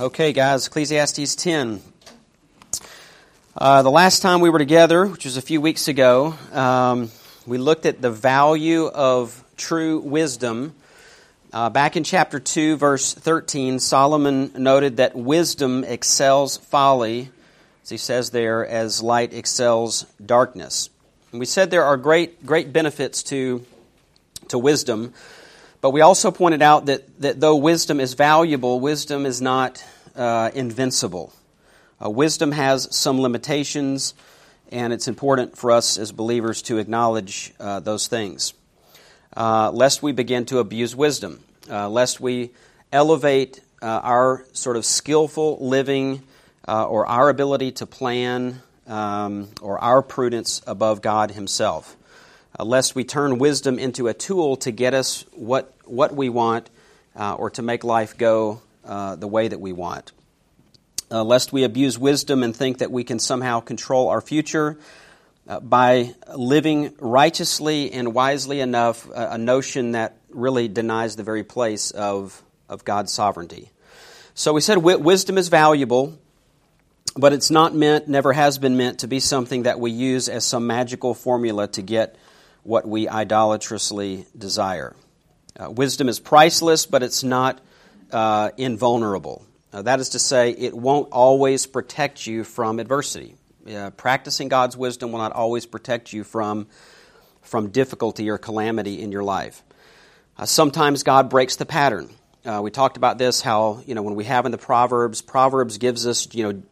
Okay, guys, Ecclesiastes 10. Uh, the last time we were together, which was a few weeks ago, um, we looked at the value of true wisdom. Uh, back in chapter 2, verse 13, Solomon noted that wisdom excels folly, as he says there, as light excels darkness. And we said there are great, great benefits to, to wisdom. But we also pointed out that, that though wisdom is valuable, wisdom is not uh, invincible. Uh, wisdom has some limitations, and it's important for us as believers to acknowledge uh, those things. Uh, lest we begin to abuse wisdom, uh, lest we elevate uh, our sort of skillful living or our ability to plan um, or our prudence above God Himself uh, lest we turn wisdom into a tool to get us what, what we want uh, or to make life go uh, the way that we want. Uh, lest we abuse wisdom and think that we can somehow control our future by living righteously and wisely enough, a notion that really denies the very place of, of God's sovereignty. So we said w- wisdom is valuable, but it's not meant, never has been meant, to be something that we use as some magical formula to get what we idolatrously desire. Uh, wisdom is priceless, but it's not uh, invulnerable. Uh, that is to say, it won't always protect you from adversity. Uh, practicing God's wisdom will not always protect you from, from difficulty or calamity in your life. Uh, sometimes God breaks the pattern. Uh, we talked about this, how, you know, when we have in the Proverbs, Proverbs gives us, you know,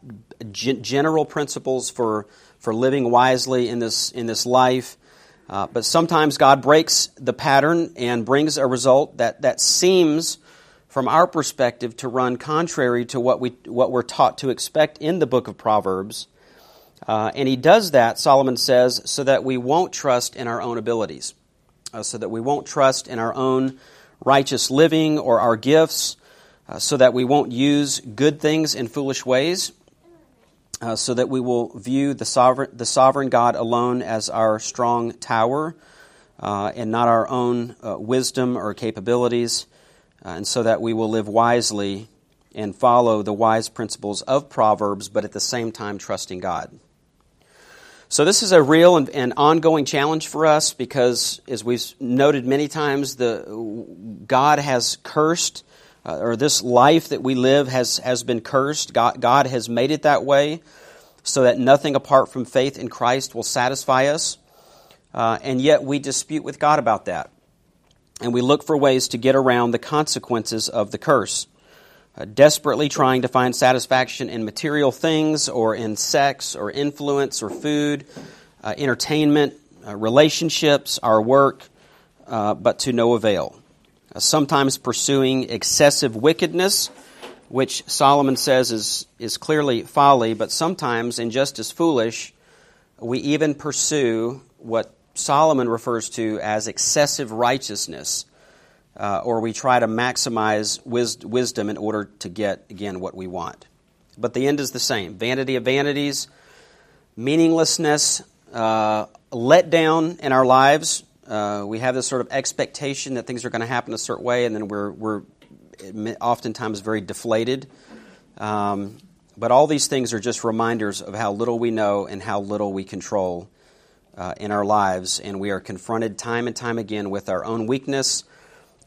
g- general principles for, for living wisely in this, in this life. Uh, but sometimes God breaks the pattern and brings a result that, that seems, from our perspective, to run contrary to what, we, what we're taught to expect in the book of Proverbs. Uh, and he does that, Solomon says, so that we won't trust in our own abilities, uh, so that we won't trust in our own righteous living or our gifts, uh, so that we won't use good things in foolish ways, uh, so that we will view the sovereign, the sovereign God alone as our strong tower uh, and not our own uh, wisdom or capabilities, uh, and so that we will live wisely and follow the wise principles of Proverbs, but at the same time trusting God. So, this is a real and, and ongoing challenge for us because, as we've noted many times, the, God has cursed uh, or this life that we live has, has been cursed. God, God has made it that way so that nothing apart from faith in Christ will satisfy us. Uh, and yet we dispute with God about that. And we look for ways to get around the consequences of the curse. Uh, desperately trying to find satisfaction in material things or in sex or influence or food, uh, entertainment, uh, relationships, our work, uh, but to no avail sometimes pursuing excessive wickedness, which Solomon says is, is clearly folly, but sometimes, and just as foolish, we even pursue what Solomon refers to as excessive righteousness, uh, or we try to maximize wis- wisdom in order to get, again, what we want. But the end is the same vanity of vanities, meaninglessness, uh, let down in our lives, uh, we have this sort of expectation that things are going to happen a certain way, and then we're, we're oftentimes very deflated. Um, but all these things are just reminders of how little we know and how little we control uh, in our lives. And we are confronted time and time again with our own weakness,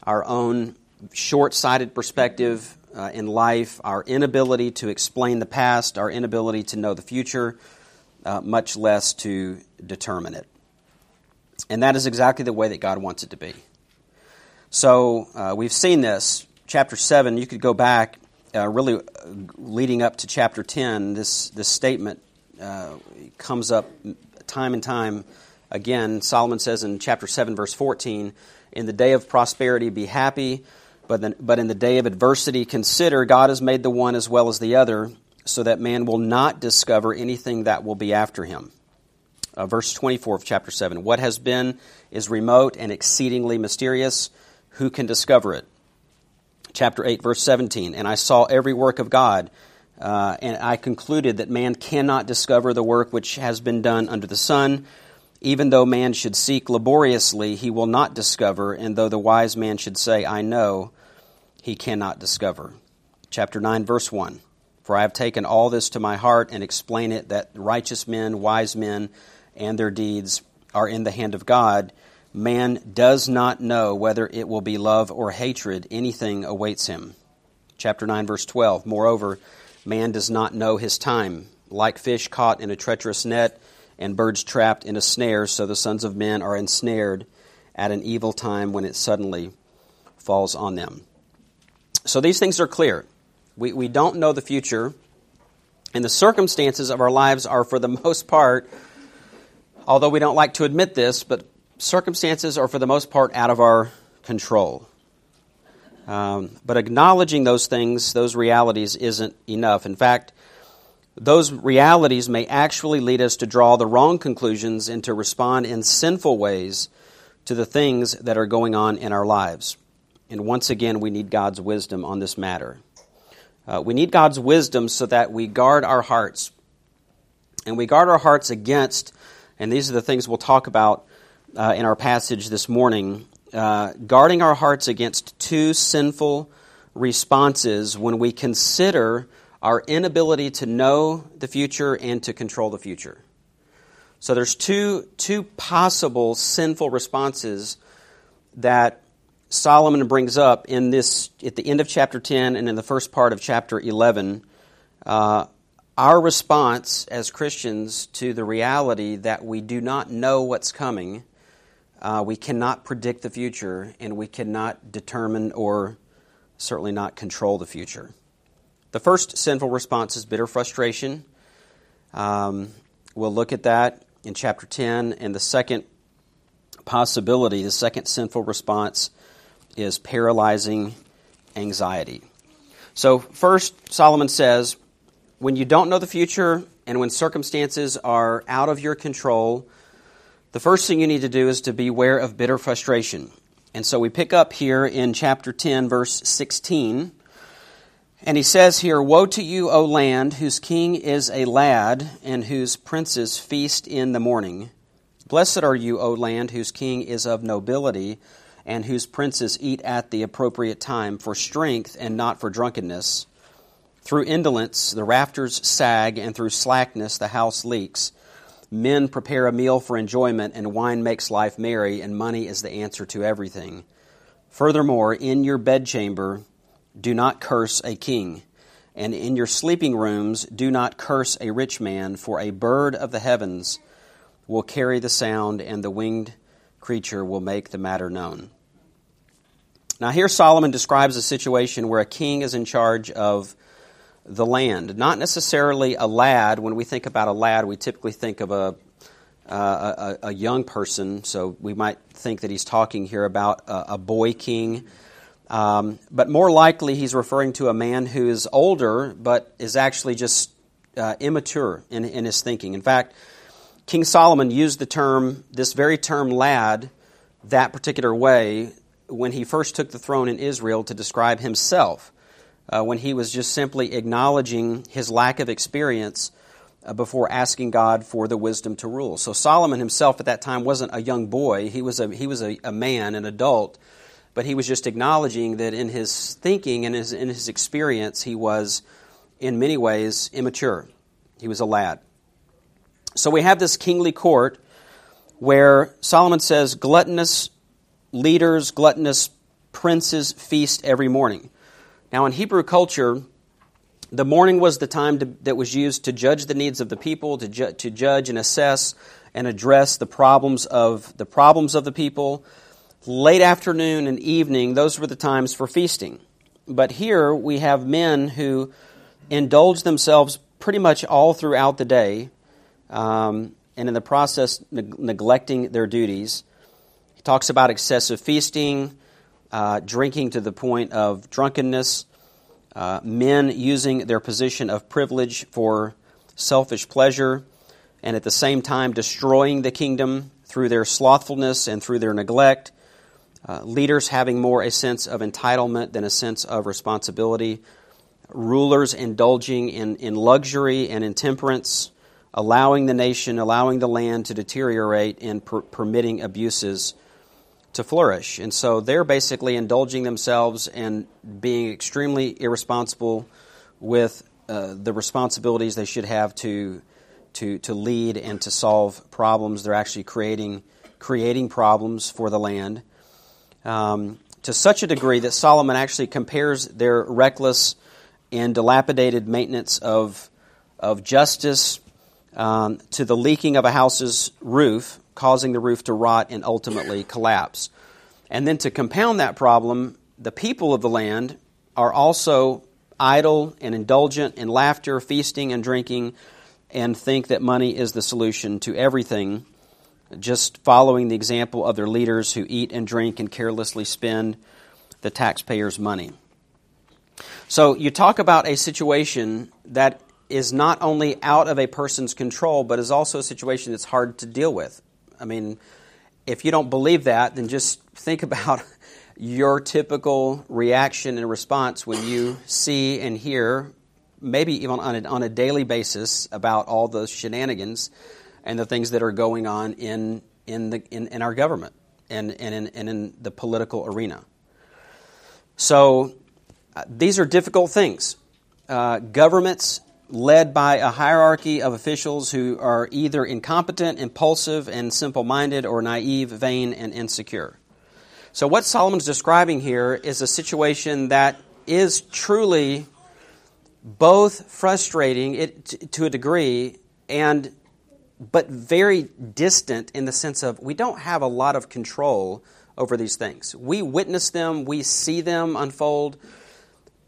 our own short sighted perspective uh, in life, our inability to explain the past, our inability to know the future, uh, much less to determine it. And that is exactly the way that God wants it to be. So uh, we've seen this. Chapter 7, you could go back, uh, really uh, leading up to chapter 10, this, this statement uh, comes up time and time again. Solomon says in chapter 7, verse 14, In the day of prosperity, be happy, but, then, but in the day of adversity, consider God has made the one as well as the other, so that man will not discover anything that will be after him. Uh, verse 24 of chapter 7. What has been is remote and exceedingly mysterious. Who can discover it? Chapter 8, verse 17. And I saw every work of God, uh, and I concluded that man cannot discover the work which has been done under the sun. Even though man should seek laboriously, he will not discover, and though the wise man should say, I know, he cannot discover. chapter 9, verse 1. For I have taken all this to my heart and explain it that righteous men, wise men, and their deeds are in the hand of God. Man does not know whether it will be love or hatred, anything awaits him. Chapter 9, verse 12. Moreover, man does not know his time. Like fish caught in a treacherous net and birds trapped in a snare, so the sons of men are ensnared at an evil time when it suddenly falls on them. So these things are clear. We, we don't know the future, and the circumstances of our lives are, for the most part, although we don't like to admit this, but circumstances are, for the most part, out of our control. Um, but acknowledging those things, those realities, isn't enough. In fact, those realities may actually lead us to draw the wrong conclusions and to respond in sinful ways to the things that are going on in our lives. And once again, we need God's wisdom on this matter. Uh, we need God's wisdom so that we guard our hearts. And we guard our hearts against, and these are the things we'll talk about uh, in our passage this morning, uh, guarding our hearts against two sinful responses when we consider our inability to know the future and to control the future. So there's two, two possible sinful responses that Solomon brings up in this at the end of chapter 10 and in the first part of chapter 11. Uh, our response as Christians to the reality that we do not know what's coming uh, we cannot predict the future, and we cannot determine or certainly not control the future. The first sinful response is bitter frustration. Um, we'll look at that in chapter 10. And the second possibility, the second sinful response, is paralyzing anxiety. So, first, Solomon says, when you don't know the future and when circumstances are out of your control, the first thing you need to do is to beware of bitter frustration. And so we pick up here in chapter 10, verse 16. And he says here, Woe to you, O land, whose king is a lad, and whose princes feast in the morning. Blessed are you, O land, whose king is of nobility, and whose princes eat at the appropriate time, for strength and not for drunkenness. Through indolence the rafters sag, and through slackness the house leaks. Men prepare a meal for enjoyment, and wine makes life merry, and money is the answer to everything. Furthermore, in your bedchamber, do not curse a king, and in your sleeping rooms, do not curse a rich man, for a bird of the heavens will carry the sound, and the winged creature will make the matter known. Now, here Solomon describes a situation where a king is in charge of the land. Not necessarily a lad. When we think about a lad, we typically think of a, uh, a, a, young person, so we might think that he's talking here about a, a boy king. Um, but more likely, he's referring to a man who is older but is actually just uh, immature in, in his thinking. In fact, King Solomon used the term, this very term lad, that particular way when he first took the throne in Israel to describe himself uh, when he was just simply acknowledging his lack of experience uh, before asking God for the wisdom to rule. So Solomon himself at that time wasn't a young boy, he was a, he was a, a man, an adult, but he was just acknowledging that in his thinking and his, in his experience, he was in many ways immature. He was a lad. So we have this kingly court where Solomon says gluttonous leaders, gluttonous princes feast every morning. Now, in Hebrew culture, the morning was the time to, that was used to judge the needs of the people, to, ju- to judge and assess and address the problems of the problems of the people. Late afternoon and evening, those were the times for feasting. But here we have men who indulge themselves pretty much all throughout the day, um, and in the process neg- neglecting their duties. He talks about excessive feasting, uh, drinking to the point of drunkenness, uh, men using their position of privilege for selfish pleasure, and at the same time destroying the kingdom through their slothfulness and through their neglect. Uh, leaders having more a sense of entitlement than a sense of responsibility. Rulers indulging in, in luxury and intemperance, allowing the nation, allowing the land to deteriorate, and per- permitting abuses to flourish. And so they're basically indulging themselves and being extremely irresponsible with uh, the responsibilities they should have to, to, to lead and to solve problems. They're actually creating, creating problems for the land um, to such a degree that Solomon actually compares their reckless and dilapidated maintenance of, of justice um, to the leaking of a house's roof, causing the roof to rot and ultimately collapse. And then to compound that problem, the people of the land are also idle and indulgent in laughter, feasting, and drinking, and think that money is the solution to everything, just following the example of their leaders who eat and drink and carelessly spend the taxpayers' money. So you talk about a situation that is not only out of a person's control, but is also a situation that's hard to deal with. I mean, if you don't believe that, then just think about your typical reaction and response when you see and hear, maybe even on a, on a daily basis, about all the shenanigans and the things that are going on in, in, the, in, in our government and, and, in, and in the political arena. So, uh, these are difficult things. Uh, governments led by a hierarchy of officials who are either incompetent, impulsive, and simple minded, or naive, vain, and insecure. So, what Solomon's describing here is a situation that is truly both frustrating it, to a degree and but very distant in the sense of we don't have a lot of control over these things. We witness them, we see them unfold,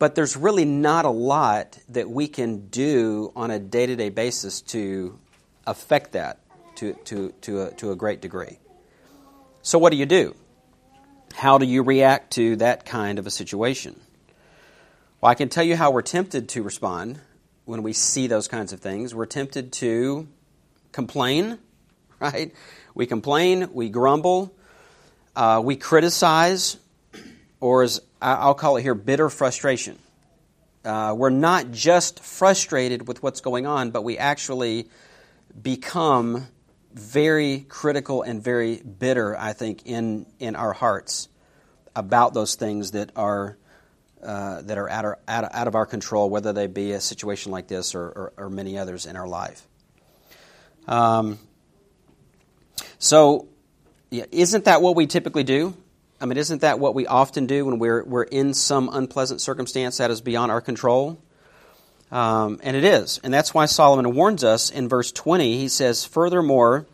but there's really not a lot that we can do on a day to day basis to affect that to, to, to, a, to a great degree. So, what do you do? How do you react to that kind of a situation? Well, I can tell you how we're tempted to respond when we see those kinds of things. We're tempted to complain, right? We complain, we grumble, uh, we criticize, or as I'll call it here, bitter frustration. Uh, we're not just frustrated with what's going on, but we actually become very critical and very bitter, I think, in, in our hearts about those things that are, uh, that are out, of, out, of our control, whether they be a situation like this or, or, or many others in our life. Um, so, yeah, isn't that what we typically do? I mean, isn't that what we often do when we're, we're in some unpleasant circumstance that is beyond our control? Um, and it is. And that's why Solomon warns us in verse 20. He says, Furthermore,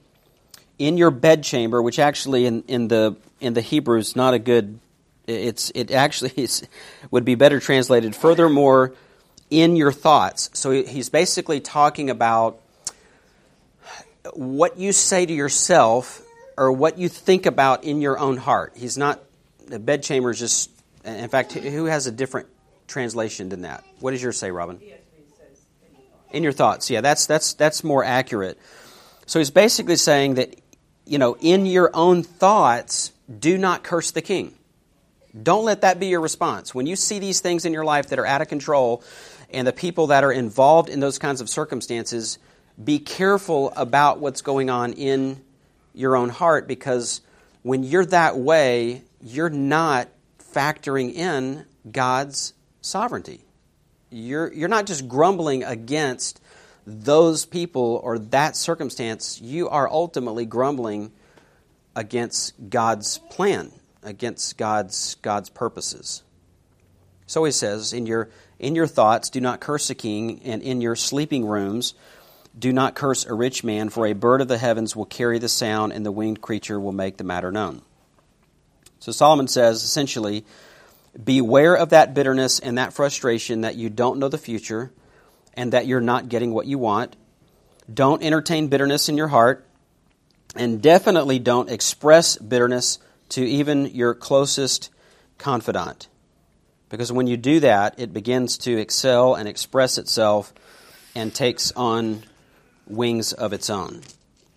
in your bedchamber, which actually in, in, the, in the Hebrew is not a good, it's, it actually is, would be better translated, furthermore, in your thoughts. So he's basically talking about what you say to yourself or what you think about in your own heart. He's not, the bedchamber is just, in fact, who has a different translation than that? What does yours say, Robin? In your thoughts, yeah, that's, that's, that's more accurate. So he's basically saying that, you know, in your own thoughts, do not curse the king. Don't let that be your response. When you see these things in your life that are out of control and the people that are involved in those kinds of circumstances, be careful about what's going on in your own heart because when you're that way, you're not factoring in God's sovereignty. You're, you're not just grumbling against those people or that circumstance, you are ultimately grumbling against God's plan, against God's, God's purposes. So he says, in your, in your thoughts, do not curse a king, and in your sleeping rooms, do not curse a rich man, for a bird of the heavens will carry the sound, and the winged creature will make the matter known. So Solomon says essentially, beware of that bitterness and that frustration that you don't know the future and that you're not getting what you want. Don't entertain bitterness in your heart, and definitely don't express bitterness to even your closest confidant. Because when you do that, it begins to excel and express itself and takes on wings of its own.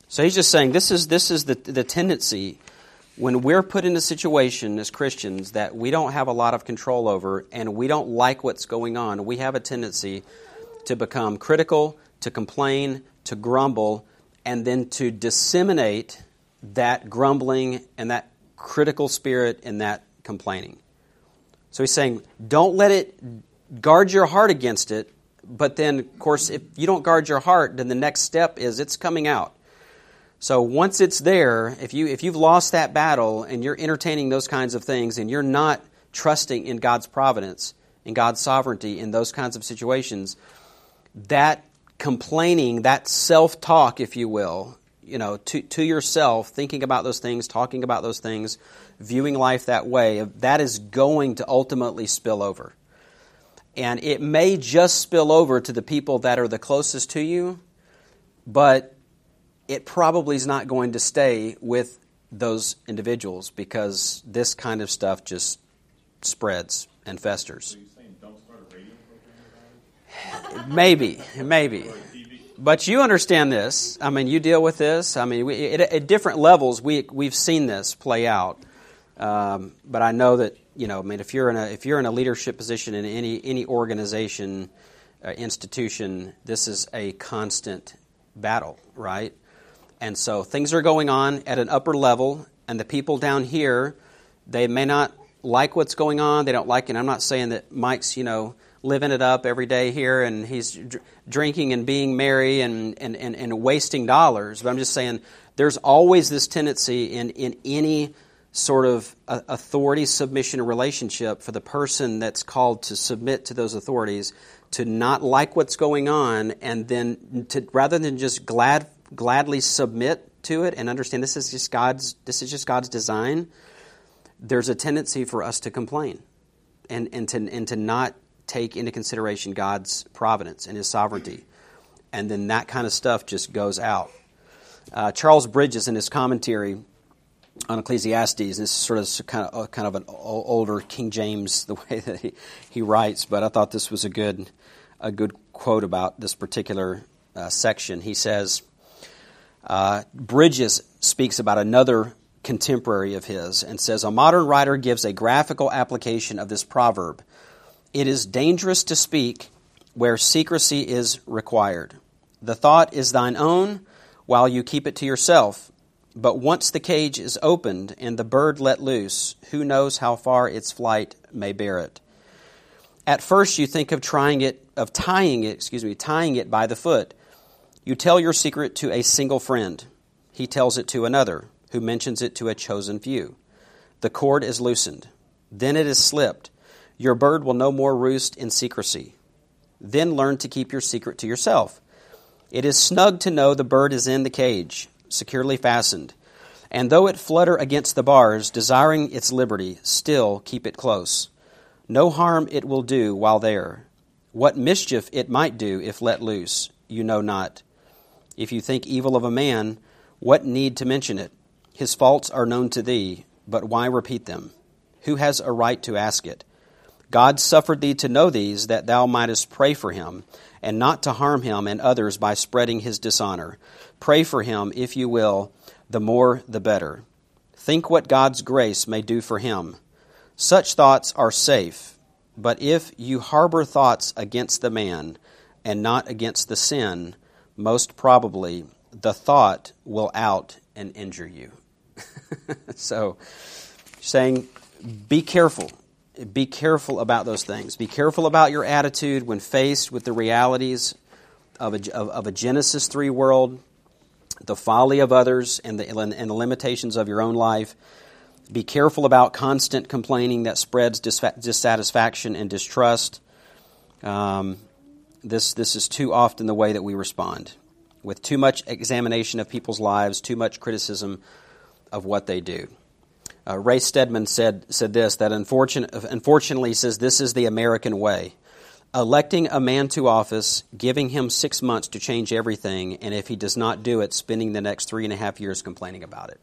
So he's just saying this is, this is the, the tendency when we're put in a situation as Christians that we don't have a lot of control over and we don't like what's going on, we have a tendency to become critical, to complain, to grumble, and then to disseminate that grumbling and that critical spirit in that complaining. So he's saying, don't let it guard your heart against it. But then, of course, if you don't guard your heart, then the next step is it's coming out. So once it's there, if you if you've lost that battle and you're entertaining those kinds of things and you're not trusting in God's providence, and God's sovereignty in those kinds of situations, that complaining, that self-talk, if you will, you know, to, to yourself, thinking about those things, talking about those things, viewing life that way, that is going to ultimately spill over. And it may just spill over to the people that are the closest to you, but it probably is not going to stay with those individuals because this kind of stuff just spreads and festers. maybe, maybe. But you understand this. I mean, you deal with this. I mean, we, at, at, different levels, we we've seen this play out. Um, but I know that you know. I mean, if you're in a if you're in a leadership position in any any organization, uh, institution, this is a constant battle, right? And so things are going on at an upper level, and the people down here, they may not like what's going on. They don't like it. And I'm not saying that Mike's, you know, living it up every day here and he's dr- drinking and being merry and, and, and, and wasting dollars. But I'm just saying there's always this tendency in, in any sort of authority submission relationship for the person that's called to submit to those authorities to not like what's going on and then to rather than just glad gladly submit to it and understand this is just God's this is just God's design, there's a tendency for us to complain and, and to and to not take into consideration God's providence and his sovereignty. And then that kind of stuff just goes out. Uh, Charles Bridges in his commentary on Ecclesiastes, this is sort of kind of kind of an older King James the way that he, he writes, but I thought this was a good a good quote about this particular uh, section. He says, uh, Bridges speaks about another contemporary of his and says, A modern writer gives a graphical application of this proverb It is dangerous to speak where secrecy is required. The thought is thine own while you keep it to yourself. But once the cage is opened and the bird let loose, who knows how far its flight may bear it? At first you think of trying it, of tying it, excuse me, tying it by the foot you tell your secret to a single friend. He tells it to another, who mentions it to a chosen few. The cord is loosened. Then it is slipped. Your bird will no more roost in secrecy. Then learn to keep your secret to yourself. It is snug to know the bird is in the cage, securely fastened. And though it flutter against the bars, desiring its liberty, still keep it close. No harm it will do while there. What mischief it might do if let loose, you know not. If you think evil of a man, what need to mention it? His faults are known to thee, but why repeat them? Who has a right to ask it? God suffered thee to know these, that thou mightest pray for him, and not to harm him and others by spreading his dishonor. Pray for him, if you will, the more the better. Think what God's grace may do for him. Such thoughts are safe, but if you harbor thoughts against the man, and not against the sin, most probably the thought will out and injure you. so, saying, be careful. Be careful about those things. Be careful about your attitude when faced with the realities of a, of, of a Genesis 3 world, the folly of others, and the, and the limitations of your own life. Be careful about constant complaining that spreads dissatisfaction and distrust. Um, this, this is too often the way that we respond, with too much examination of people's lives, too much criticism of what they do. Uh, Ray Stedman said, said this that unfortunate, unfortunately, says this is the American way. Electing a man to office, giving him six months to change everything, and if he does not do it, spending the next three and a half years complaining about it.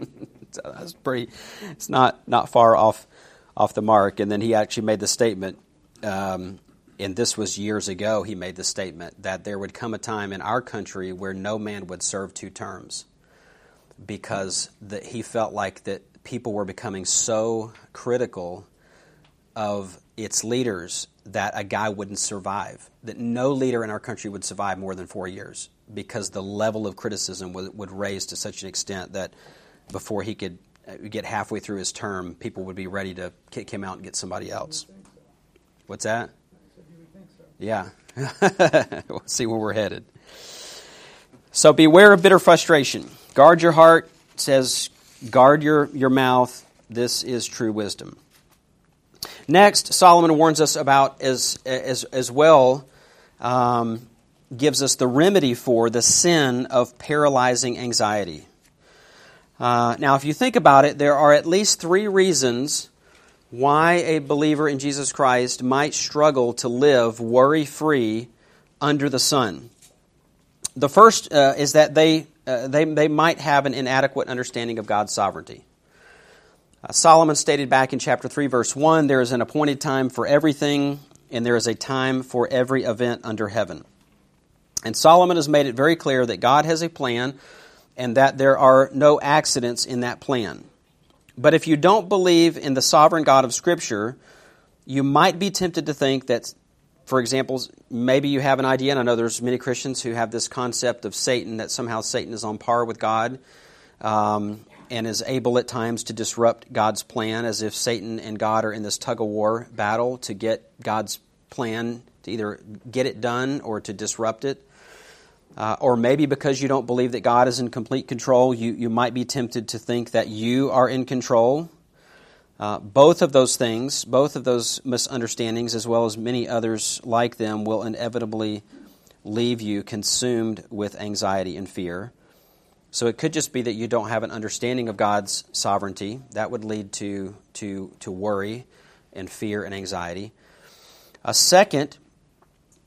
so that's pretty, it's not, not far off, off the mark. And then he actually made the statement um, and this was years ago, he made the statement that there would come a time in our country where no man would serve two terms because the, he felt like that people were becoming so critical of its leaders that a guy wouldn't survive, that no leader in our country would survive more than four years because the level of criticism would, would raise to such an extent that before he could uh, get halfway through his term, people would be ready to kick him out and get somebody else. What's that? Yeah. we'll see where we're headed. So beware of bitter frustration. Guard your heart, says, guard your, your mouth. This is true wisdom. Next, Solomon warns us about as, as, as well, um, gives us the remedy for the sin of paralyzing anxiety. Uh, now, if you think about it, there are at least three reasons why a believer in Jesus Christ might struggle to live worry free under the sun. The first uh, is that they, uh, they, they might have an inadequate understanding of God's sovereignty. Uh, Solomon stated back in chapter 3, verse 1 there is an appointed time for everything, and there is a time for every event under heaven. And Solomon has made it very clear that God has a plan and that there are no accidents in that plan. But if you don't believe in the sovereign God of Scripture, you might be tempted to think that, for example, maybe you have an idea, and I know there's many Christians who have this concept of Satan, that somehow Satan is on par with God um, and is able at times to disrupt God's plan, as if Satan and God are in this tug of war battle to get God's plan to either get it done or to disrupt it. Uh, or maybe because you don't believe that God is in complete control, you, you might be tempted to think that you are in control. Uh, both of those things, both of those misunderstandings, as well as many others like them, will inevitably leave you consumed with anxiety and fear. So it could just be that you don't have an understanding of God's sovereignty. That would lead to, to, to worry and fear and anxiety. A second,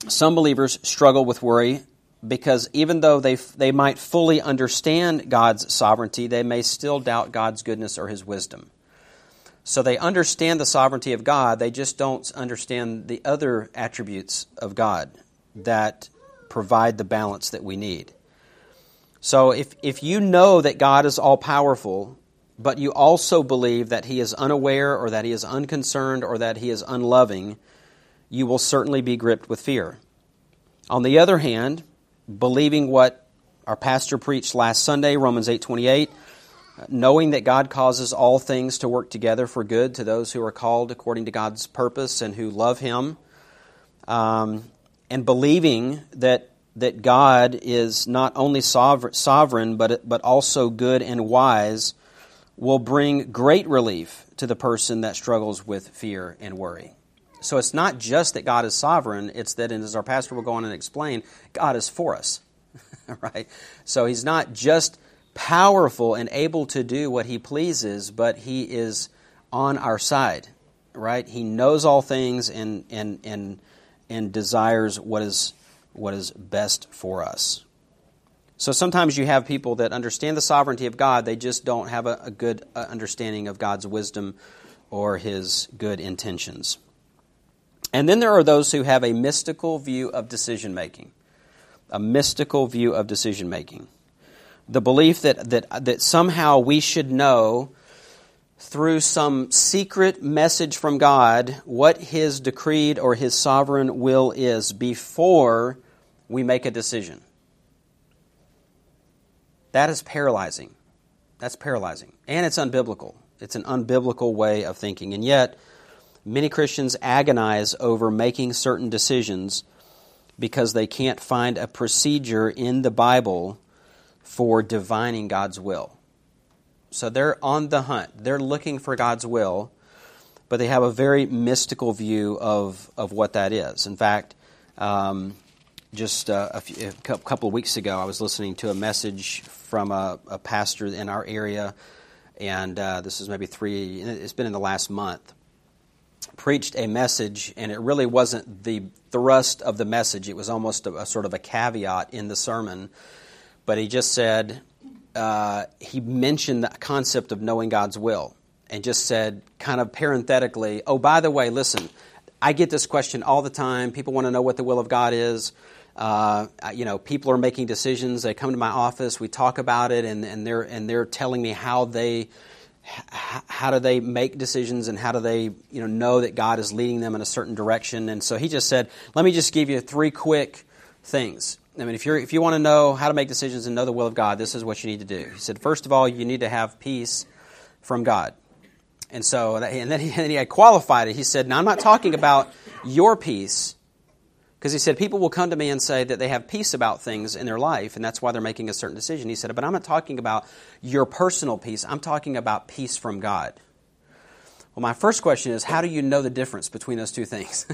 some believers struggle with worry because even though they, they might fully understand God's sovereignty, they may still doubt God's goodness or his wisdom. So they understand the sovereignty of God, they just don't understand the other attributes of God that provide the balance that we need. So if, if you know that God is all powerful, but you also believe that he is unaware or that he is unconcerned or that he is unloving, you will certainly be gripped with fear. On the other hand, believing what our pastor preached last Sunday, Romans 8:28, knowing that God causes all things to work together for good to those who are called according to God's purpose and who love Him, um, and believing that that God is not only sovereign but but also good and wise, will bring great relief to the person that struggles with fear and worry. So it's not just that God is sovereign, it's that, as our pastor will go on and explain, God is for us. right? So he's not just powerful and able to do what he pleases, but he is on our side. Right? He knows all things and and and and desires what is what is best for us. So sometimes you have people that understand the sovereignty of God, they just don't have a, a good uh, understanding of God's wisdom or his good intentions. And then there are those who have a mystical view of decision making. A mystical view of decision making. The belief that, that, that somehow we should know through some secret message from God what His decreed or His sovereign will is before we make a decision. That is paralyzing. That's paralyzing. And it's unbiblical. It's an unbiblical way of thinking. And yet, Many Christians agonize over making certain decisions because they can't find a procedure in the Bible for divining God's will. So they're on the hunt. They're looking for God's will, but they have a very mystical view of, of what that is. In fact, um, just uh, a, few, a, couple of weeks ago, I was listening to a message from a, a pastor in our area, and uh, this is maybe three, it's been in the last month preached a message, and it really wasn't the thrust of the message. It was almost a, a sort of a caveat in the sermon. But he just said, uh, he mentioned the concept of knowing God's will and just said, kind of parenthetically, oh, by the way, listen, I get this question all the time. People want to know what the will of God is. Uh, you know, people are making decisions. They come to my office. We talk about it, and, and they're and they're telling me how they how do they make decisions and how do they you know know that God is leading them in a certain direction and so he just said let me just give you three quick things I mean if you if you want to know how to make decisions and know the will of God this is what you need to do he said first of all you need to have peace from God. And so, and then he, and he had qualified it. He said, Now, I'm not talking about your peace, because he said, People will come to me and say that they have peace about things in their life, and that's why they're making a certain decision. He said, But I'm not talking about your personal peace, I'm talking about peace from God. Well, my first question is how do you know the difference between those two things?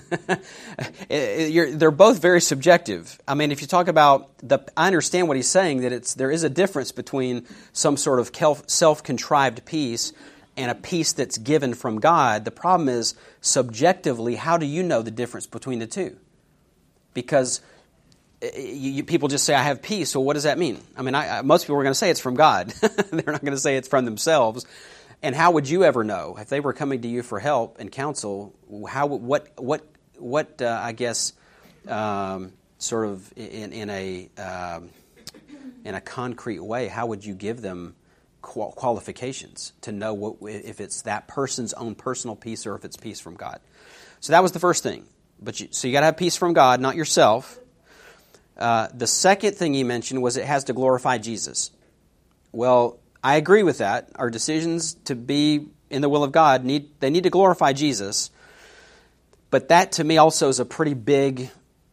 they're both very subjective. I mean, if you talk about the, I understand what he's saying that it's there is a difference between some sort of self-contrived peace and a peace that's given from God. The problem is subjectively, how do you know the difference between the two? Because eh, eh, you, you, people just say, I have peace. So what does that mean? I mean, I, I, most people are going to say it's from God. They're not going to say it's from themselves. And how would you ever know if they were coming to you for help and counsel? How what what what uh, I guess um, sort of in, in a um, in a concrete way, how would you give them qualifications to know what, if it's that person's own personal peace or if it's peace from God? So that was the first thing. But you, so you got to have peace from God, not yourself. Uh, the second thing he mentioned was it has to glorify Jesus. Well, I agree with that. Our decisions to be in the will of God need they need to glorify Jesus. But that to me also is a pretty big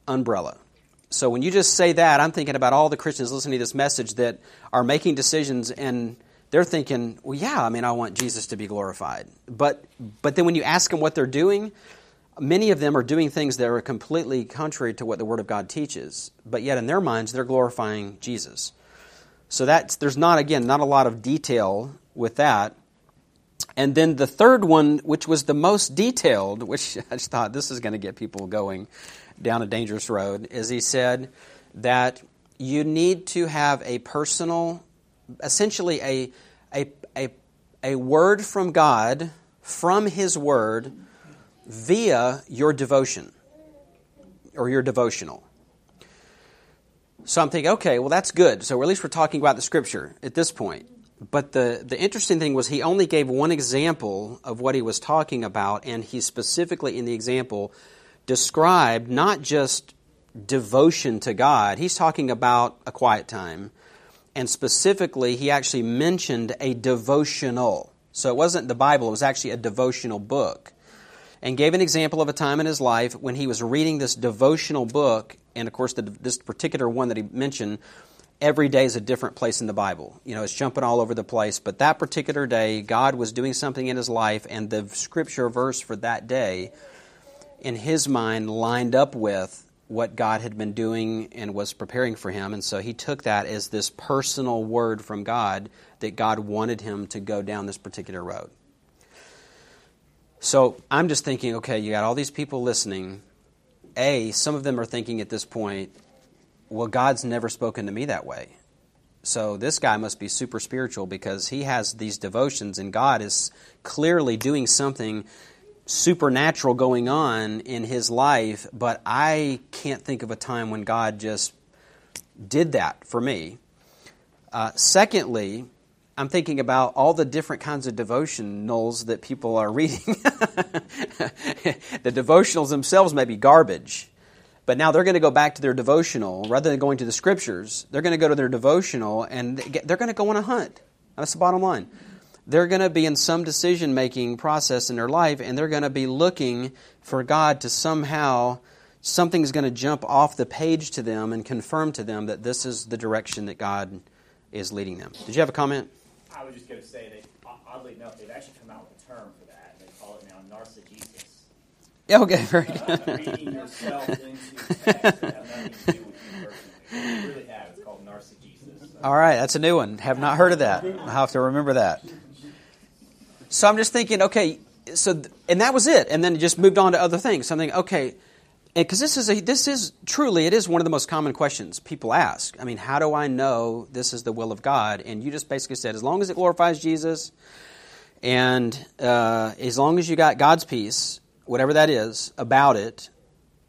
umbrella. So when you just say that, I'm thinking about all the Christians listening to this message that are making decisions and they're thinking, well, yeah, I mean, I want Jesus to be glorified. But but then when you ask them what they're doing, many of them are doing things that are completely contrary to what the Word of God teaches. But yet in their minds, they're glorifying Jesus. So that's there's not again not a lot of detail with that. And then the third one, which was the most detailed, which I just thought this is going to get people going down a dangerous road, is he said that you need to have a personal, essentially a, a, a, a word from God, from His Word, via your devotion or your devotional. So I'm thinking, okay, well, that's good. So at least we're talking about the scripture at this point. But the, the interesting thing was he only gave one example of what he was talking about, and he specifically in the example described not just devotion to God, he's talking about a quiet time. And specifically, he actually mentioned a devotional. So it wasn't the Bible, it was actually a devotional book. And gave an example of a time in his life when he was reading this devotional book and of course, the, this particular one that he mentioned, every day is a different place in the Bible. You know, it's jumping all over the place. But that particular day, God was doing something in his life, and the scripture verse for that day, in his mind, lined up with what God had been doing and was preparing for him. And so he took that as this personal word from God that God wanted him to go down this particular road. So I'm just thinking, okay, you got all these people listening a, some of them are thinking at this point, well, God's never spoken to me that way. So this guy must be super spiritual because he has these devotions, and God is clearly doing something supernatural going on in his life, but I can't think of a time when God just did that for me. Uh, secondly, I'm thinking about all the different kinds of devotionals that people are reading. the devotionals themselves may be garbage, but now they're going to go back to their devotional rather than going to the scriptures. They're going to go to their devotional and they're going to go on a hunt. That's the bottom line. They're going to be in some decision making process in their life and they're going to be looking for God to somehow, something's going to jump off the page to them and confirm to them that this is the direction that God is leading them. Did you have a comment? I was just going to say that, oddly enough, they've actually come out with a term for that. and They call it now narcigesis. Yeah, okay, very uh, good. Reading yourself into text that have nothing to do with you personally. You really have. It's called narcigesis. All right, that's a new one. Have not heard of that. I'll have to remember that. So I'm just thinking, okay, so and that was it, and then it just moved on to other things. Something, okay, because this is a, this is truly it is one of the most common questions people ask. I mean, how do I know this is the will of God? And you just basically said, as long as it glorifies Jesus, and uh, as long as you got God's peace, whatever that is about it,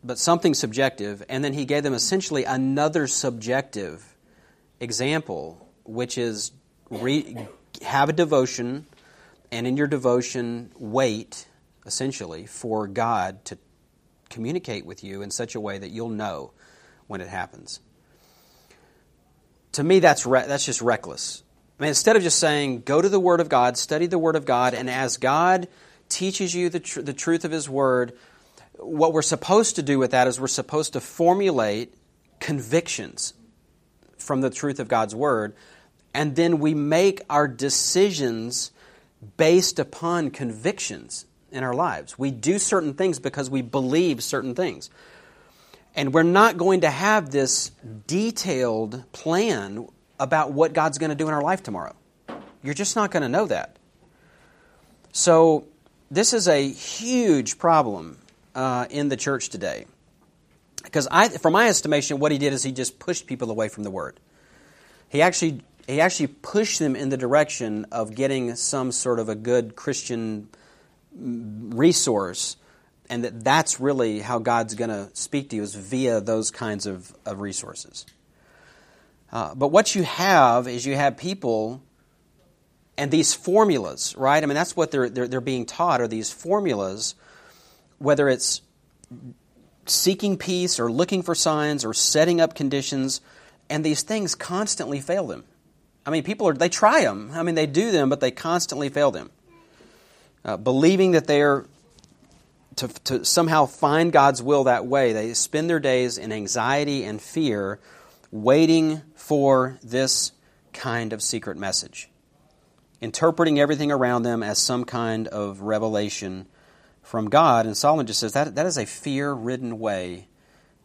but something subjective, and then he gave them essentially another subjective example, which is re- have a devotion, and in your devotion, wait essentially for God to communicate with you in such a way that you'll know when it happens. To me, that's, re- that's just reckless. I mean, instead of just saying, go to the Word of God, study the Word of God, and as God teaches you the, tr- the truth of His Word, what we're supposed to do with that is we're supposed to formulate convictions from the truth of God's Word, and then we make our decisions based upon convictions in our lives. We do certain things because we believe certain things. And we're not going to have this detailed plan about what God's going to do in our life tomorrow. You're just not going to know that. So, this is a huge problem uh, in the church today. Because, I, from my estimation, what he did is he just pushed people away from the Word. He actually, he actually pushed them in the direction of getting some sort of a good Christian resource, and that that's really how God's going to speak to you is via those kinds of, of resources. Uh, but what you have is you have people and these formulas, right? I mean, that's what they're, they're, they're being taught are these formulas, whether it's seeking peace or looking for signs or setting up conditions, and these things constantly fail them. I mean, people are, they try them. I mean, they do them, but they constantly fail them. Uh, believing that they're to, to somehow find God's will that way, they spend their days in anxiety and fear, waiting for this kind of secret message, interpreting everything around them as some kind of revelation from God. And Solomon just says that, that is a fear ridden way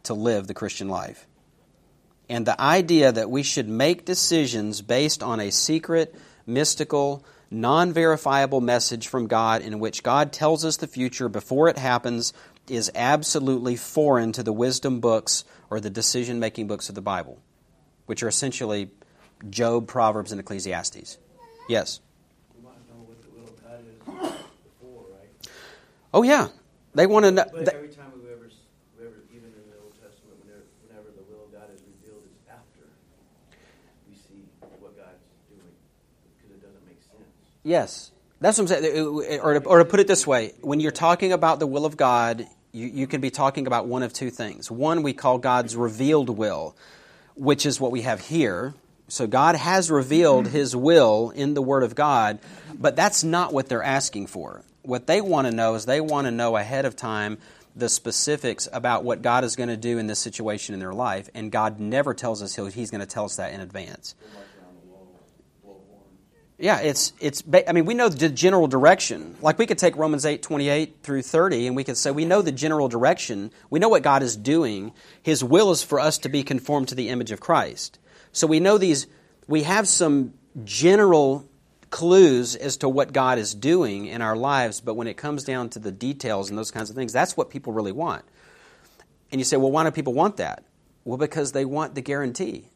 to live the Christian life. And the idea that we should make decisions based on a secret, mystical, non verifiable message from God in which God tells us the future before it happens is absolutely foreign to the wisdom books or the decision making books of the Bible, which are essentially Job, Proverbs, and Ecclesiastes. Yes? Oh, yeah. They want to know every time we ever, we ever, even in the Old Testament, whenever, whenever the will of God is revealed, is after we see what God's doing, because it doesn't make sense. Yes. That's what I'm saying. Or to, or to put it this way, when you're talking about the will of God, you, you can be talking about one of two things. One we call God's revealed will, which is what we have here. So God has revealed mm-hmm. His will in the Word of God, but that's not what they're asking for. What they want to know is they want to know ahead of time the specifics about what God is going to do in this situation in their life, and God never tells us He's going to tell us that in advance. Yeah, it's it's. I mean, we know the general direction. Like we could take Romans eight twenty eight through thirty, and we could say we know the general direction. We know what God is doing. His will is for us to be conformed to the image of Christ. So we know these. We have some general clues as to what God is doing in our lives, but when it comes down to the details and those kinds of things, that's what people really want. And you say, well, why do people want that? Well, because they want the guarantee.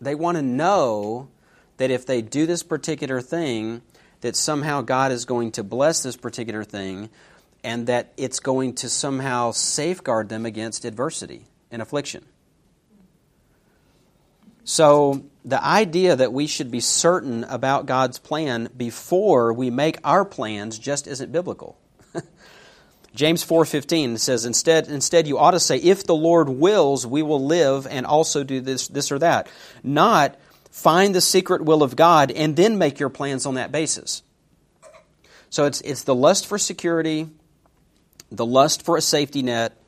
They want to know that if they do this particular thing, that somehow God is going to bless this particular thing and that it's going to somehow safeguard them against adversity and affliction. So, the idea that we should be certain about God's plan before we make our plans just isn't biblical. James 4:15 says instead instead you ought to say if the Lord wills we will live and also do this this or that. Not find the secret will of God and then make your plans on that basis. So it's it's the lust for security, the lust for a safety net,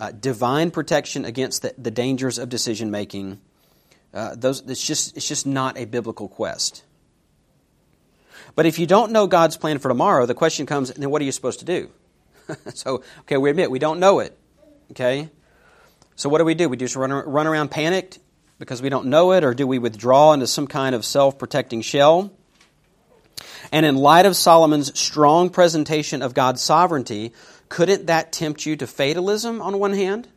uh, divine protection against the, the dangers of decision making uh, those, it's, just, it's just not a biblical quest. But if you don't know God's plan for tomorrow, the question comes, then what are you supposed to do? so, okay, we admit we don't know it. Okay? So what do we do? We just run, run around panicked because we don't know it, or do we withdraw into some kind of self protecting shell? And in light of Solomon's strong presentation of God's sovereignty, couldn't that tempt you to fatalism on one hand?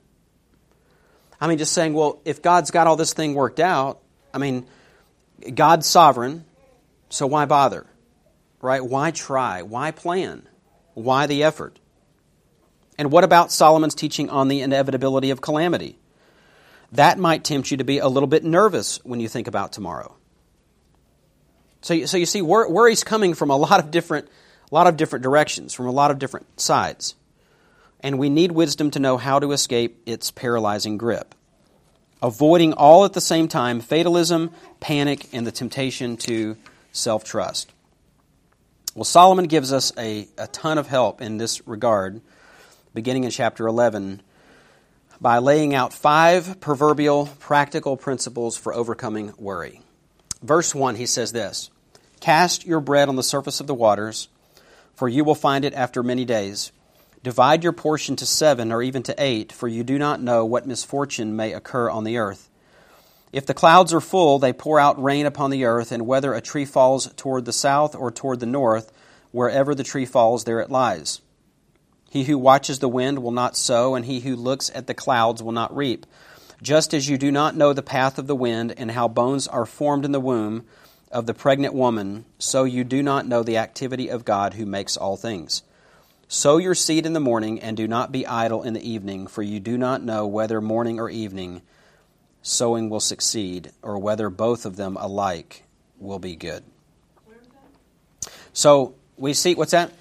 I mean, just saying, well, if God's got all this thing worked out, I mean, God's sovereign, so why bother? Right? Why try? Why plan? Why the effort? And what about Solomon's teaching on the inevitability of calamity? That might tempt you to be a little bit nervous when you think about tomorrow. So, you, so you see, worry's coming from a lot of different, a lot of different directions, from a lot of different sides and we need wisdom to know how to escape its paralyzing grip. avoiding all at the same time fatalism, panic, and the temptation to self trust. Well, Solomon gives us a, a ton of help in this regard, beginning in chapter 11, by laying out five proverbial practical principles for overcoming worry. Verse 1, he says this Cast your bread on the surface of the waters, for you will find it after many days. Divide your portion to seven or even to eight, for you do not know what misfortune may occur on the earth. If the clouds are full, they pour out rain upon the earth, and whether a tree falls toward the south or toward the north, wherever the tree falls, there it lies. He who watches the wind will not sow, and he who looks at the clouds will not reap. Just as you do not know the path of the wind and how bones are formed in the womb of the pregnant woman, so you do not know the activity of God who makes all things. Sow your seed in the morning, and do not be idle in the evening, for you do not know whether morning or evening sowing will succeed, or whether both of them alike will be good. So we see, what's that?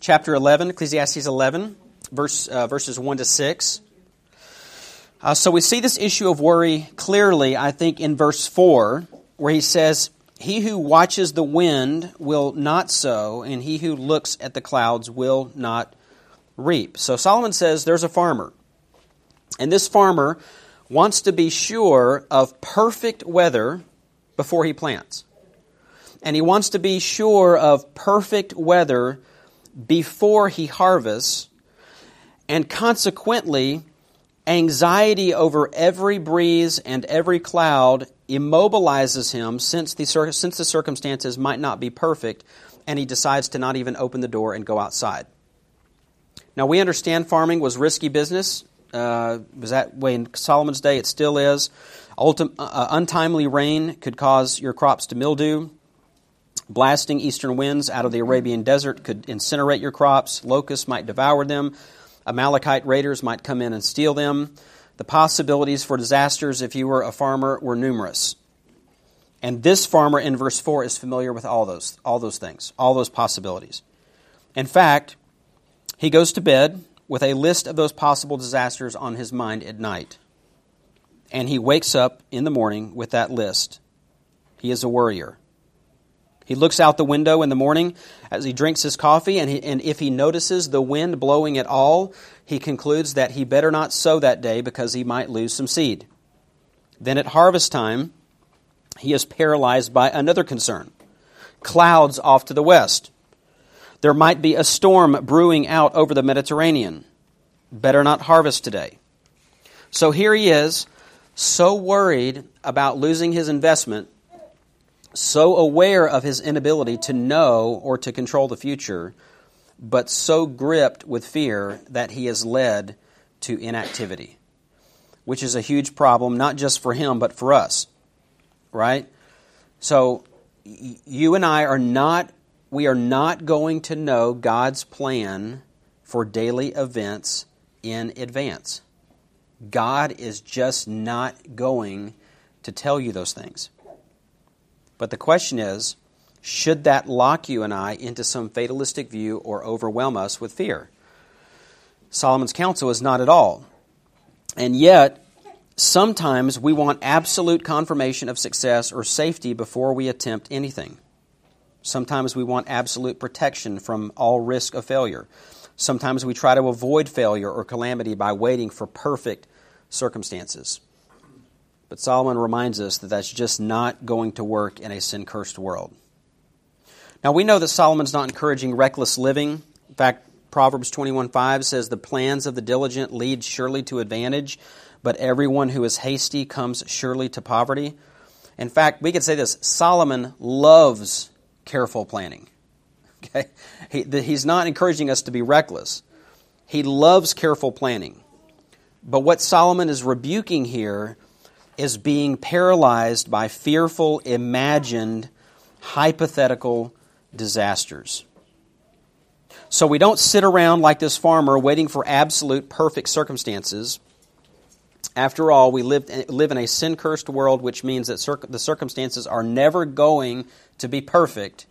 Chapter 11, Ecclesiastes 11, verse, uh, verses 1 to 6. Uh, so we see this issue of worry clearly, I think, in verse 4, where he says, he who watches the wind will not sow, and he who looks at the clouds will not reap. So Solomon says there's a farmer. And this farmer wants to be sure of perfect weather before he plants. And he wants to be sure of perfect weather before he harvests. And consequently, anxiety over every breeze and every cloud immobilizes him since the, since the circumstances might not be perfect, and he decides to not even open the door and go outside. Now, we understand farming was risky business. Uh, was that way in Solomon's day? It still is. Ultim- uh, untimely rain could cause your crops to mildew. Blasting eastern winds out of the Arabian desert could incinerate your crops. Locusts might devour them. Amalekite raiders might come in and steal them. The possibilities for disasters, if you were a farmer, were numerous. And this farmer in verse 4 is familiar with all those, all those things, all those possibilities. In fact, he goes to bed with a list of those possible disasters on his mind at night. And he wakes up in the morning with that list. He is a worrier. He looks out the window in the morning as he drinks his coffee, and, he, and if he notices the wind blowing at all, he concludes that he better not sow that day because he might lose some seed. Then at harvest time, he is paralyzed by another concern clouds off to the west. There might be a storm brewing out over the Mediterranean. Better not harvest today. So here he is, so worried about losing his investment so aware of his inability to know or to control the future, but so gripped with fear that he is led to inactivity, which is a huge problem, not just for him, but for us. Right? So, you and I are not, we are not going to know God's plan for daily events in advance. God is just not going to tell you those things. But the question is should that lock you and I into some fatalistic view or overwhelm us with fear? Solomon's counsel is not at all. And yet, sometimes we want absolute confirmation of success or safety before we attempt anything. Sometimes we want absolute protection from all risk of failure. Sometimes we try to avoid failure or calamity by waiting for perfect circumstances. But Solomon reminds us that that's just not going to work in a sin cursed world. Now, we know that Solomon's not encouraging reckless living. In fact, Proverbs 21:5 says, The plans of the diligent lead surely to advantage, but everyone who is hasty comes surely to poverty. In fact, we could say this Solomon loves careful planning. Okay? He, he's not encouraging us to be reckless. He loves careful planning. But what Solomon is rebuking here is being paralyzed by fearful, imagined, hypothetical disasters. So we don't sit around like this farmer waiting for absolute perfect circumstances. After all, we live, live in a sin cursed world, which means that circ- the circumstances are never going to be perfect.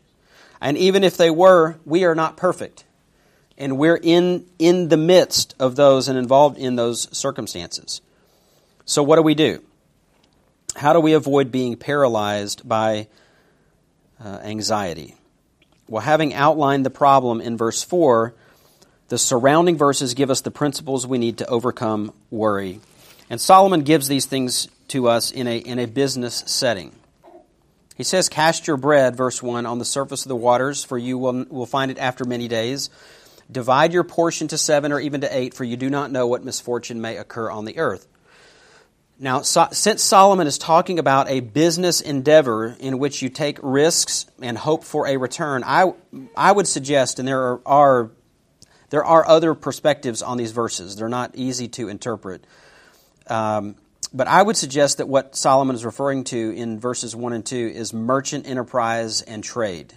And even if they were, we are not perfect. And we're in, in the midst of those and involved in those circumstances. So, what do we do? How do we avoid being paralyzed by uh, anxiety? Well, having outlined the problem in verse 4, the surrounding verses give us the principles we need to overcome worry. And Solomon gives these things to us in a, in a business setting. He says, Cast your bread, verse 1, on the surface of the waters, for you will, will find it after many days. Divide your portion to seven or even to eight, for you do not know what misfortune may occur on the earth. Now, so, since Solomon is talking about a business endeavor in which you take risks and hope for a return, I, I would suggest, and there are, there are other perspectives on these verses, they're not easy to interpret. Um, but I would suggest that what Solomon is referring to in verses 1 and 2 is merchant enterprise and trade.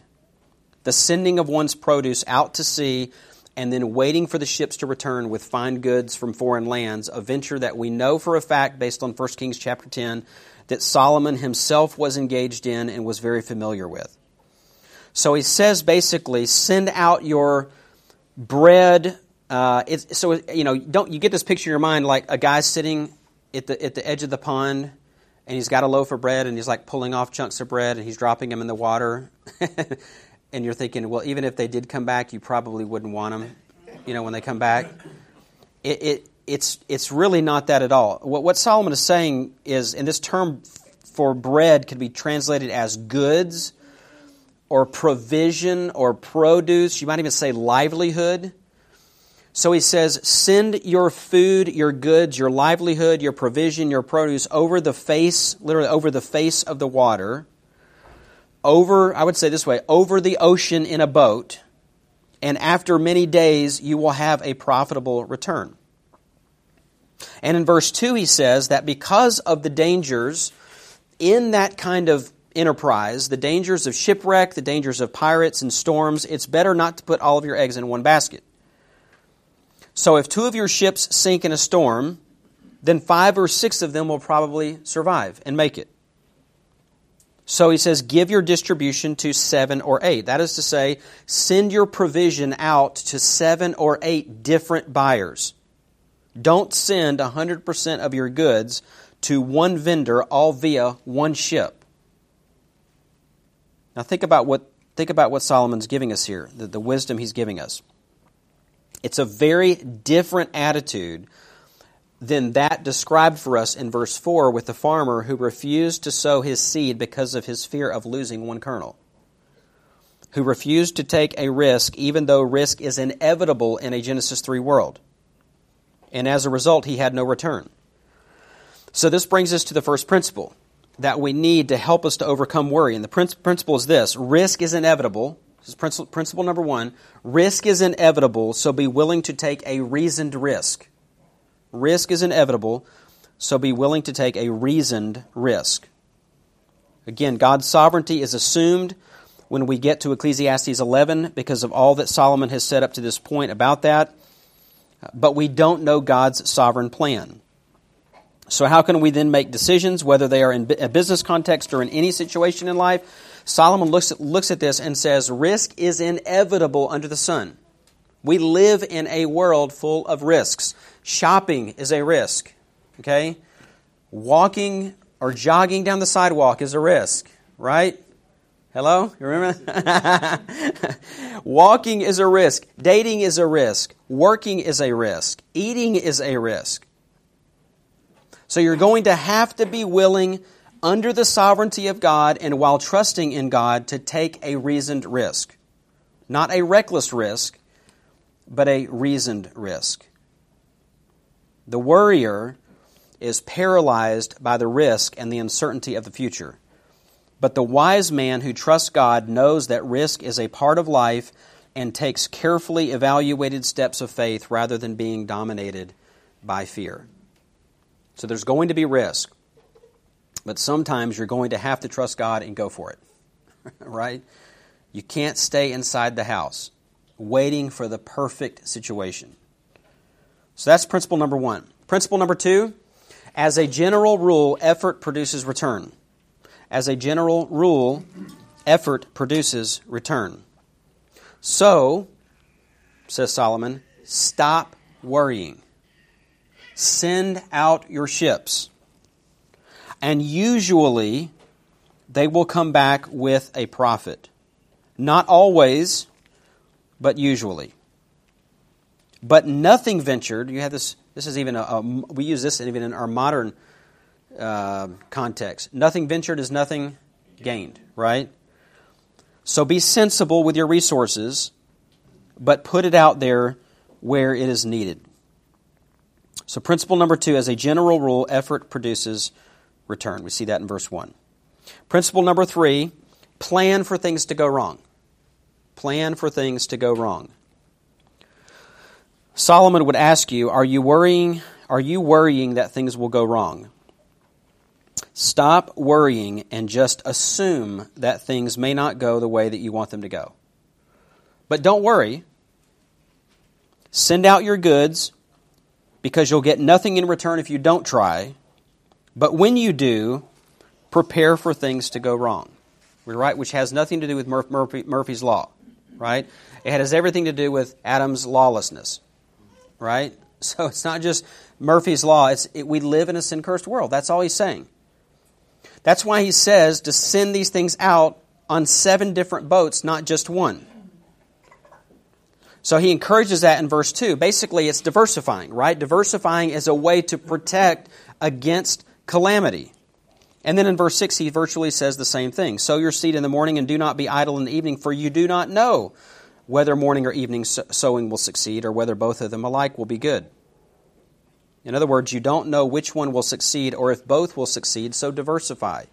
The sending of one's produce out to sea and then waiting for the ships to return with fine goods from foreign lands, a venture that we know for a fact, based on 1 Kings chapter 10, that Solomon himself was engaged in and was very familiar with. So he says basically, send out your bread. Uh, so you know, don't you get this picture in your mind like a guy sitting at the at the edge of the pond, and he's got a loaf of bread, and he's like pulling off chunks of bread, and he's dropping them in the water. and you're thinking, well, even if they did come back, you probably wouldn't want them, you know, when they come back. It, it, it's, it's really not that at all. What, what Solomon is saying is, and this term for bread could be translated as goods or provision or produce. You might even say livelihood. So he says, send your food, your goods, your livelihood, your provision, your produce over the face, literally over the face of the water over, I would say this way, over the ocean in a boat, and after many days you will have a profitable return. And in verse 2, he says that because of the dangers in that kind of enterprise, the dangers of shipwreck, the dangers of pirates and storms, it's better not to put all of your eggs in one basket. So if two of your ships sink in a storm, then five or six of them will probably survive and make it. So he says, give your distribution to seven or eight. That is to say, send your provision out to seven or eight different buyers. Don't send 100% of your goods to one vendor all via one ship. Now think about what, think about what Solomon's giving us here, the, the wisdom he's giving us. It's a very different attitude than that described for us in verse 4 with the farmer who refused to sow his seed because of his fear of losing one kernel, who refused to take a risk even though risk is inevitable in a Genesis 3 world. And as a result, he had no return. So this brings us to the first principle that we need to help us to overcome worry. And the principle is this risk is inevitable. This is principle, principle number one. Risk is inevitable, so be willing to take a reasoned risk. Risk is inevitable, so be willing to take a reasoned risk. Again, God's sovereignty is assumed when we get to Ecclesiastes 11 because of all that Solomon has said up to this point about that, but we don't know God's sovereign plan. So, how can we then make decisions, whether they are in a business context or in any situation in life? Solomon looks at, looks at this and says, Risk is inevitable under the sun. We live in a world full of risks. Shopping is a risk. Okay? Walking or jogging down the sidewalk is a risk, right? Hello? You remember? Walking is a risk. Dating is a risk. Working is a risk. Eating is a risk. So you're going to have to be willing, under the sovereignty of God and while trusting in God, to take a reasoned risk. Not a reckless risk, but a reasoned risk. The worrier is paralyzed by the risk and the uncertainty of the future. But the wise man who trusts God knows that risk is a part of life and takes carefully evaluated steps of faith rather than being dominated by fear. So there's going to be risk, but sometimes you're going to have to trust God and go for it. right? You can't stay inside the house waiting for the perfect situation. So that's principle number one. Principle number two as a general rule, effort produces return. As a general rule, effort produces return. So, says Solomon, stop worrying. Send out your ships. And usually, they will come back with a profit. Not always, but usually. But nothing ventured, you have this, this is even a, a we use this even in our modern uh, context. Nothing ventured is nothing gained, right? So be sensible with your resources, but put it out there where it is needed. So, principle number two, as a general rule, effort produces return. We see that in verse 1. Principle number three, plan for things to go wrong. Plan for things to go wrong. Solomon would ask you, are you worrying are you worrying that things will go wrong? Stop worrying and just assume that things may not go the way that you want them to go. But don't worry. Send out your goods because you'll get nothing in return if you don't try. But when you do, prepare for things to go wrong. Right, which has nothing to do with Murphy, Murphy's law, right? It has everything to do with Adam's lawlessness, right? So it's not just Murphy's law. It's, it, we live in a sin cursed world. That's all he's saying. That's why he says to send these things out on seven different boats, not just one. So he encourages that in verse 2. Basically, it's diversifying, right? Diversifying is a way to protect against calamity. And then in verse 6, he virtually says the same thing Sow your seed in the morning and do not be idle in the evening, for you do not know whether morning or evening sowing will succeed or whether both of them alike will be good. In other words, you don't know which one will succeed or if both will succeed, so diversify.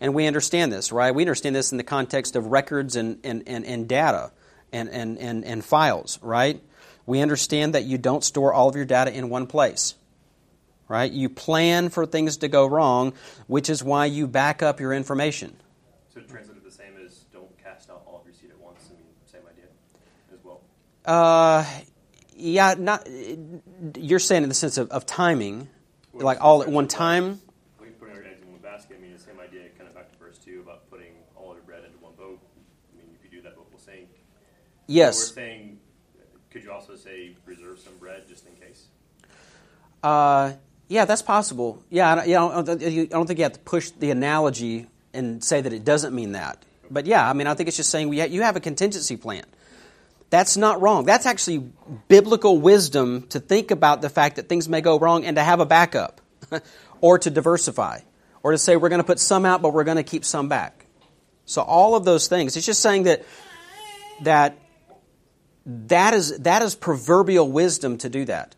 And we understand this, right? We understand this in the context of records and, and, and, and data and, and, and, and files, right? We understand that you don't store all of your data in one place right? You plan for things to go wrong, which is why you back up your information. So translated the same as don't cast out all of your seed at once. I mean, same idea as well. Uh, yeah, not. You're saying in the sense of, of timing, like all at one time. When our eggs in one basket, I mean, the same idea, kind of back to verse two about putting all of your bread into one boat. I mean, if you do that, boat will sink. Yes. So we're saying, could you also say reserve some bread just in case? Uh, yeah, that's possible. Yeah, I, you know, I don't think you have to push the analogy and say that it doesn't mean that. But yeah, I mean, I think it's just saying we ha- you have a contingency plan. That's not wrong. That's actually biblical wisdom to think about the fact that things may go wrong and to have a backup or to diversify or to say we're going to put some out but we're going to keep some back. So all of those things. It's just saying that that that is that is proverbial wisdom to do that.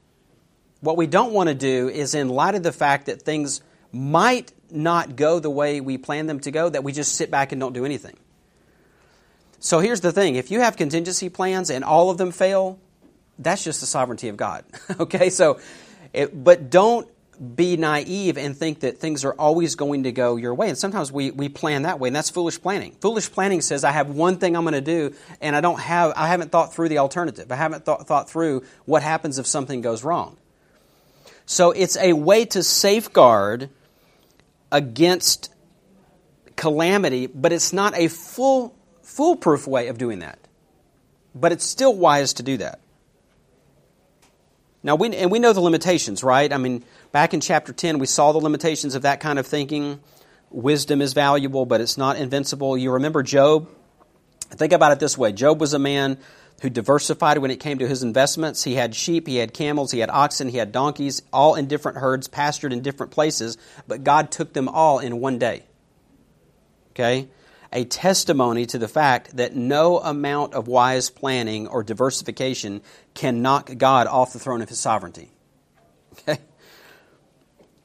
What we don't want to do is, in light of the fact that things might not go the way we plan them to go, that we just sit back and don't do anything. So here's the thing if you have contingency plans and all of them fail, that's just the sovereignty of God. okay? So, it, but don't be naive and think that things are always going to go your way. And sometimes we, we plan that way, and that's foolish planning. Foolish planning says, I have one thing I'm going to do, and I don't have, I haven't thought through the alternative. I haven't thought, thought through what happens if something goes wrong. So it's a way to safeguard against calamity, but it's not a full foolproof way of doing that. But it's still wise to do that. Now, we, and we know the limitations, right? I mean, back in chapter 10, we saw the limitations of that kind of thinking. Wisdom is valuable, but it's not invincible. You remember Job? Think about it this way Job was a man who diversified when it came to his investments. He had sheep, he had camels, he had oxen, he had donkeys, all in different herds, pastured in different places, but God took them all in one day. Okay? A testimony to the fact that no amount of wise planning or diversification can knock God off the throne of his sovereignty. Okay?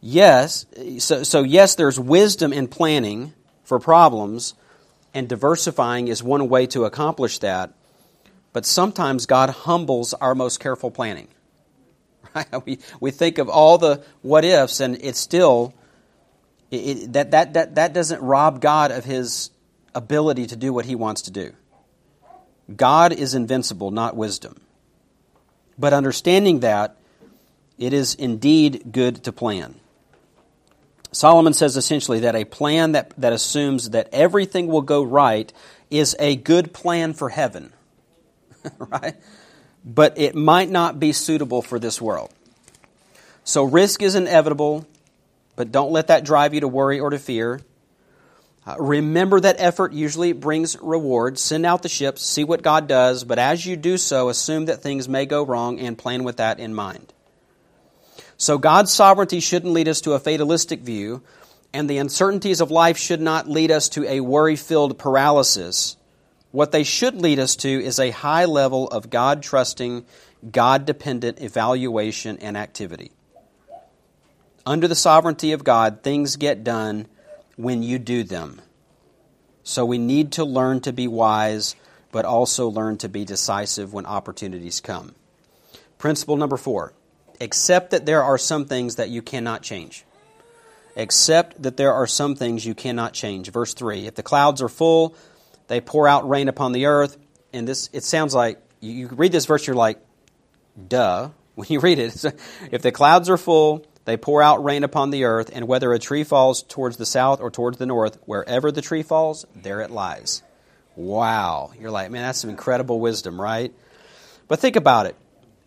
Yes, so, so yes, there's wisdom in planning for problems, and diversifying is one way to accomplish that. But sometimes God humbles our most careful planning. Right? We, we think of all the what ifs, and it's still, it, that, that, that, that doesn't rob God of his ability to do what he wants to do. God is invincible, not wisdom. But understanding that, it is indeed good to plan. Solomon says essentially that a plan that, that assumes that everything will go right is a good plan for heaven. right? But it might not be suitable for this world. So risk is inevitable, but don't let that drive you to worry or to fear. Uh, remember that effort usually brings reward. Send out the ships, see what God does, but as you do so, assume that things may go wrong and plan with that in mind. So God's sovereignty shouldn't lead us to a fatalistic view, and the uncertainties of life should not lead us to a worry filled paralysis. What they should lead us to is a high level of God trusting, God dependent evaluation and activity. Under the sovereignty of God, things get done when you do them. So we need to learn to be wise, but also learn to be decisive when opportunities come. Principle number four accept that there are some things that you cannot change. Accept that there are some things you cannot change. Verse 3 If the clouds are full, they pour out rain upon the earth. And this, it sounds like, you read this verse, you're like, duh. When you read it, if the clouds are full, they pour out rain upon the earth, and whether a tree falls towards the south or towards the north, wherever the tree falls, there it lies. Wow. You're like, man, that's some incredible wisdom, right? But think about it.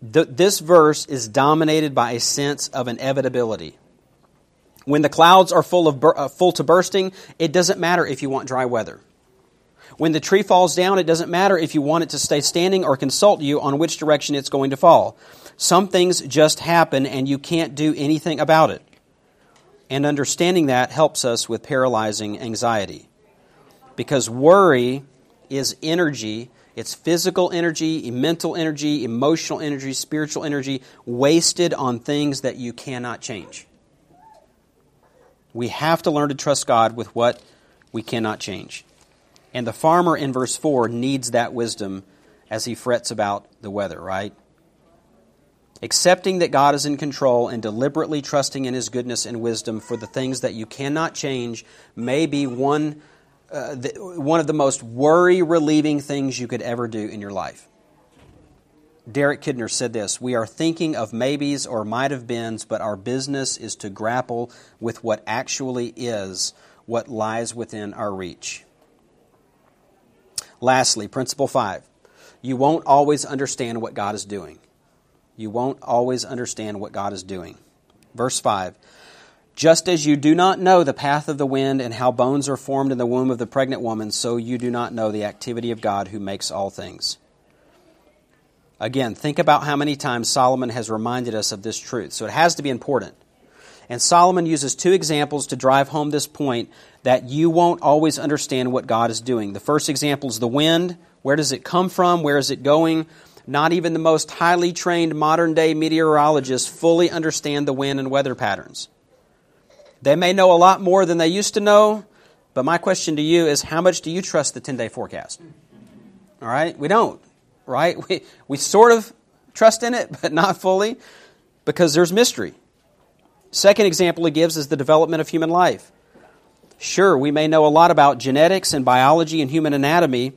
this verse is dominated by a sense of inevitability. When the clouds are full, of, uh, full to bursting, it doesn't matter if you want dry weather. When the tree falls down, it doesn't matter if you want it to stay standing or consult you on which direction it's going to fall. Some things just happen and you can't do anything about it. And understanding that helps us with paralyzing anxiety. Because worry is energy, it's physical energy, mental energy, emotional energy, spiritual energy, wasted on things that you cannot change. We have to learn to trust God with what we cannot change. And the farmer in verse 4 needs that wisdom as he frets about the weather, right? Accepting that God is in control and deliberately trusting in His goodness and wisdom for the things that you cannot change may be one, uh, the, one of the most worry relieving things you could ever do in your life. Derek Kidner said this We are thinking of maybes or might have beens, but our business is to grapple with what actually is, what lies within our reach. Lastly, principle five you won't always understand what God is doing you won't always understand what God is doing. Verse 5 Just as you do not know the path of the wind and how bones are formed in the womb of the pregnant woman, so you do not know the activity of God who makes all things. Again, think about how many times Solomon has reminded us of this truth. So it has to be important. And Solomon uses two examples to drive home this point that you won't always understand what God is doing. The first example is the wind. Where does it come from? Where is it going? Not even the most highly trained modern day meteorologists fully understand the wind and weather patterns. They may know a lot more than they used to know, but my question to you is how much do you trust the 10 day forecast? All right? We don't, right? We, we sort of trust in it, but not fully because there's mystery. Second example he gives is the development of human life. Sure, we may know a lot about genetics and biology and human anatomy,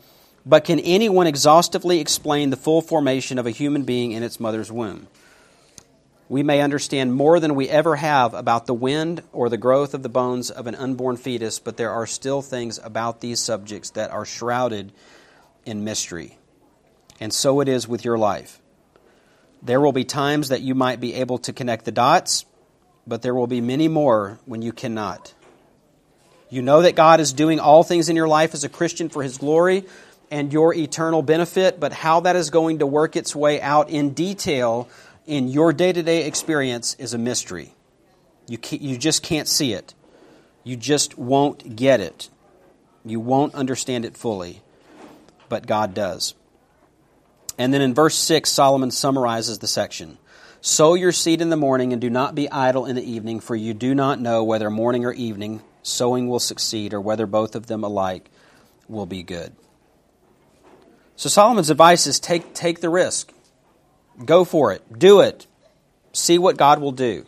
but can anyone exhaustively explain the full formation of a human being in its mother's womb? We may understand more than we ever have about the wind or the growth of the bones of an unborn fetus, but there are still things about these subjects that are shrouded in mystery. And so it is with your life. There will be times that you might be able to connect the dots, but there will be many more when you cannot. You know that God is doing all things in your life as a Christian for His glory, and your eternal benefit, but how that is going to work its way out in detail in your day to day experience is a mystery. You, you just can't see it. You just won't get it. You won't understand it fully, but God does. And then in verse 6, Solomon summarizes the section Sow your seed in the morning, and do not be idle in the evening, for you do not know whether morning or evening sowing will succeed, or whether both of them alike will be good. So Solomon's advice is take, take the risk. Go for it. Do it. See what God will do.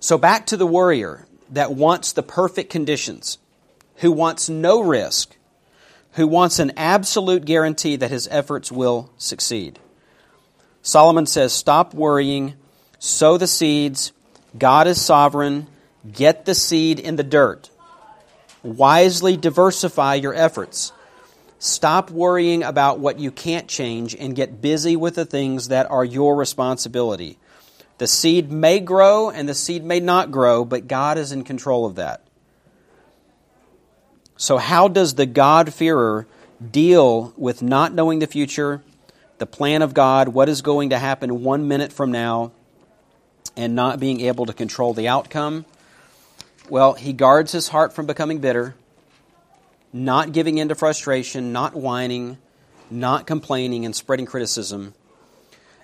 So back to the warrior that wants the perfect conditions, who wants no risk, who wants an absolute guarantee that his efforts will succeed. Solomon says, Stop worrying, sow the seeds, God is sovereign, get the seed in the dirt. Wisely diversify your efforts. Stop worrying about what you can't change and get busy with the things that are your responsibility. The seed may grow and the seed may not grow, but God is in control of that. So, how does the God-fearer deal with not knowing the future, the plan of God, what is going to happen one minute from now, and not being able to control the outcome? Well, he guards his heart from becoming bitter, not giving in to frustration, not whining, not complaining and spreading criticism.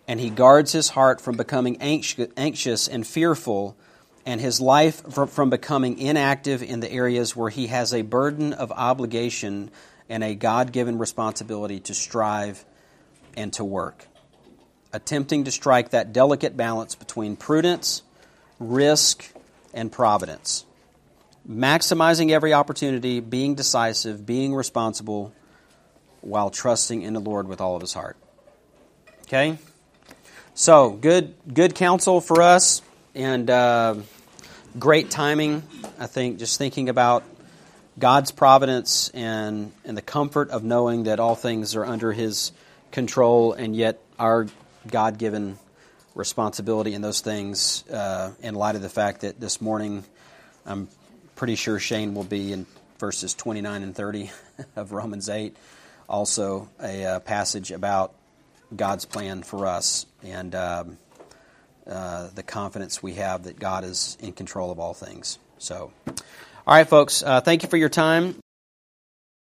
And he guards his heart from becoming anxious and fearful and his life from becoming inactive in the areas where he has a burden of obligation and a God given responsibility to strive and to work. Attempting to strike that delicate balance between prudence, risk, and providence. Maximizing every opportunity, being decisive, being responsible, while trusting in the Lord with all of his heart. Okay? So, good, good counsel for us. And uh, great timing, I think, just thinking about God's providence and, and the comfort of knowing that all things are under His control, and yet our God given responsibility in those things, uh, in light of the fact that this morning I'm pretty sure Shane will be in verses 29 and 30 of Romans 8, also a uh, passage about God's plan for us. And. Um, uh, the confidence we have that God is in control of all things. So, all right, folks, uh, thank you for your time.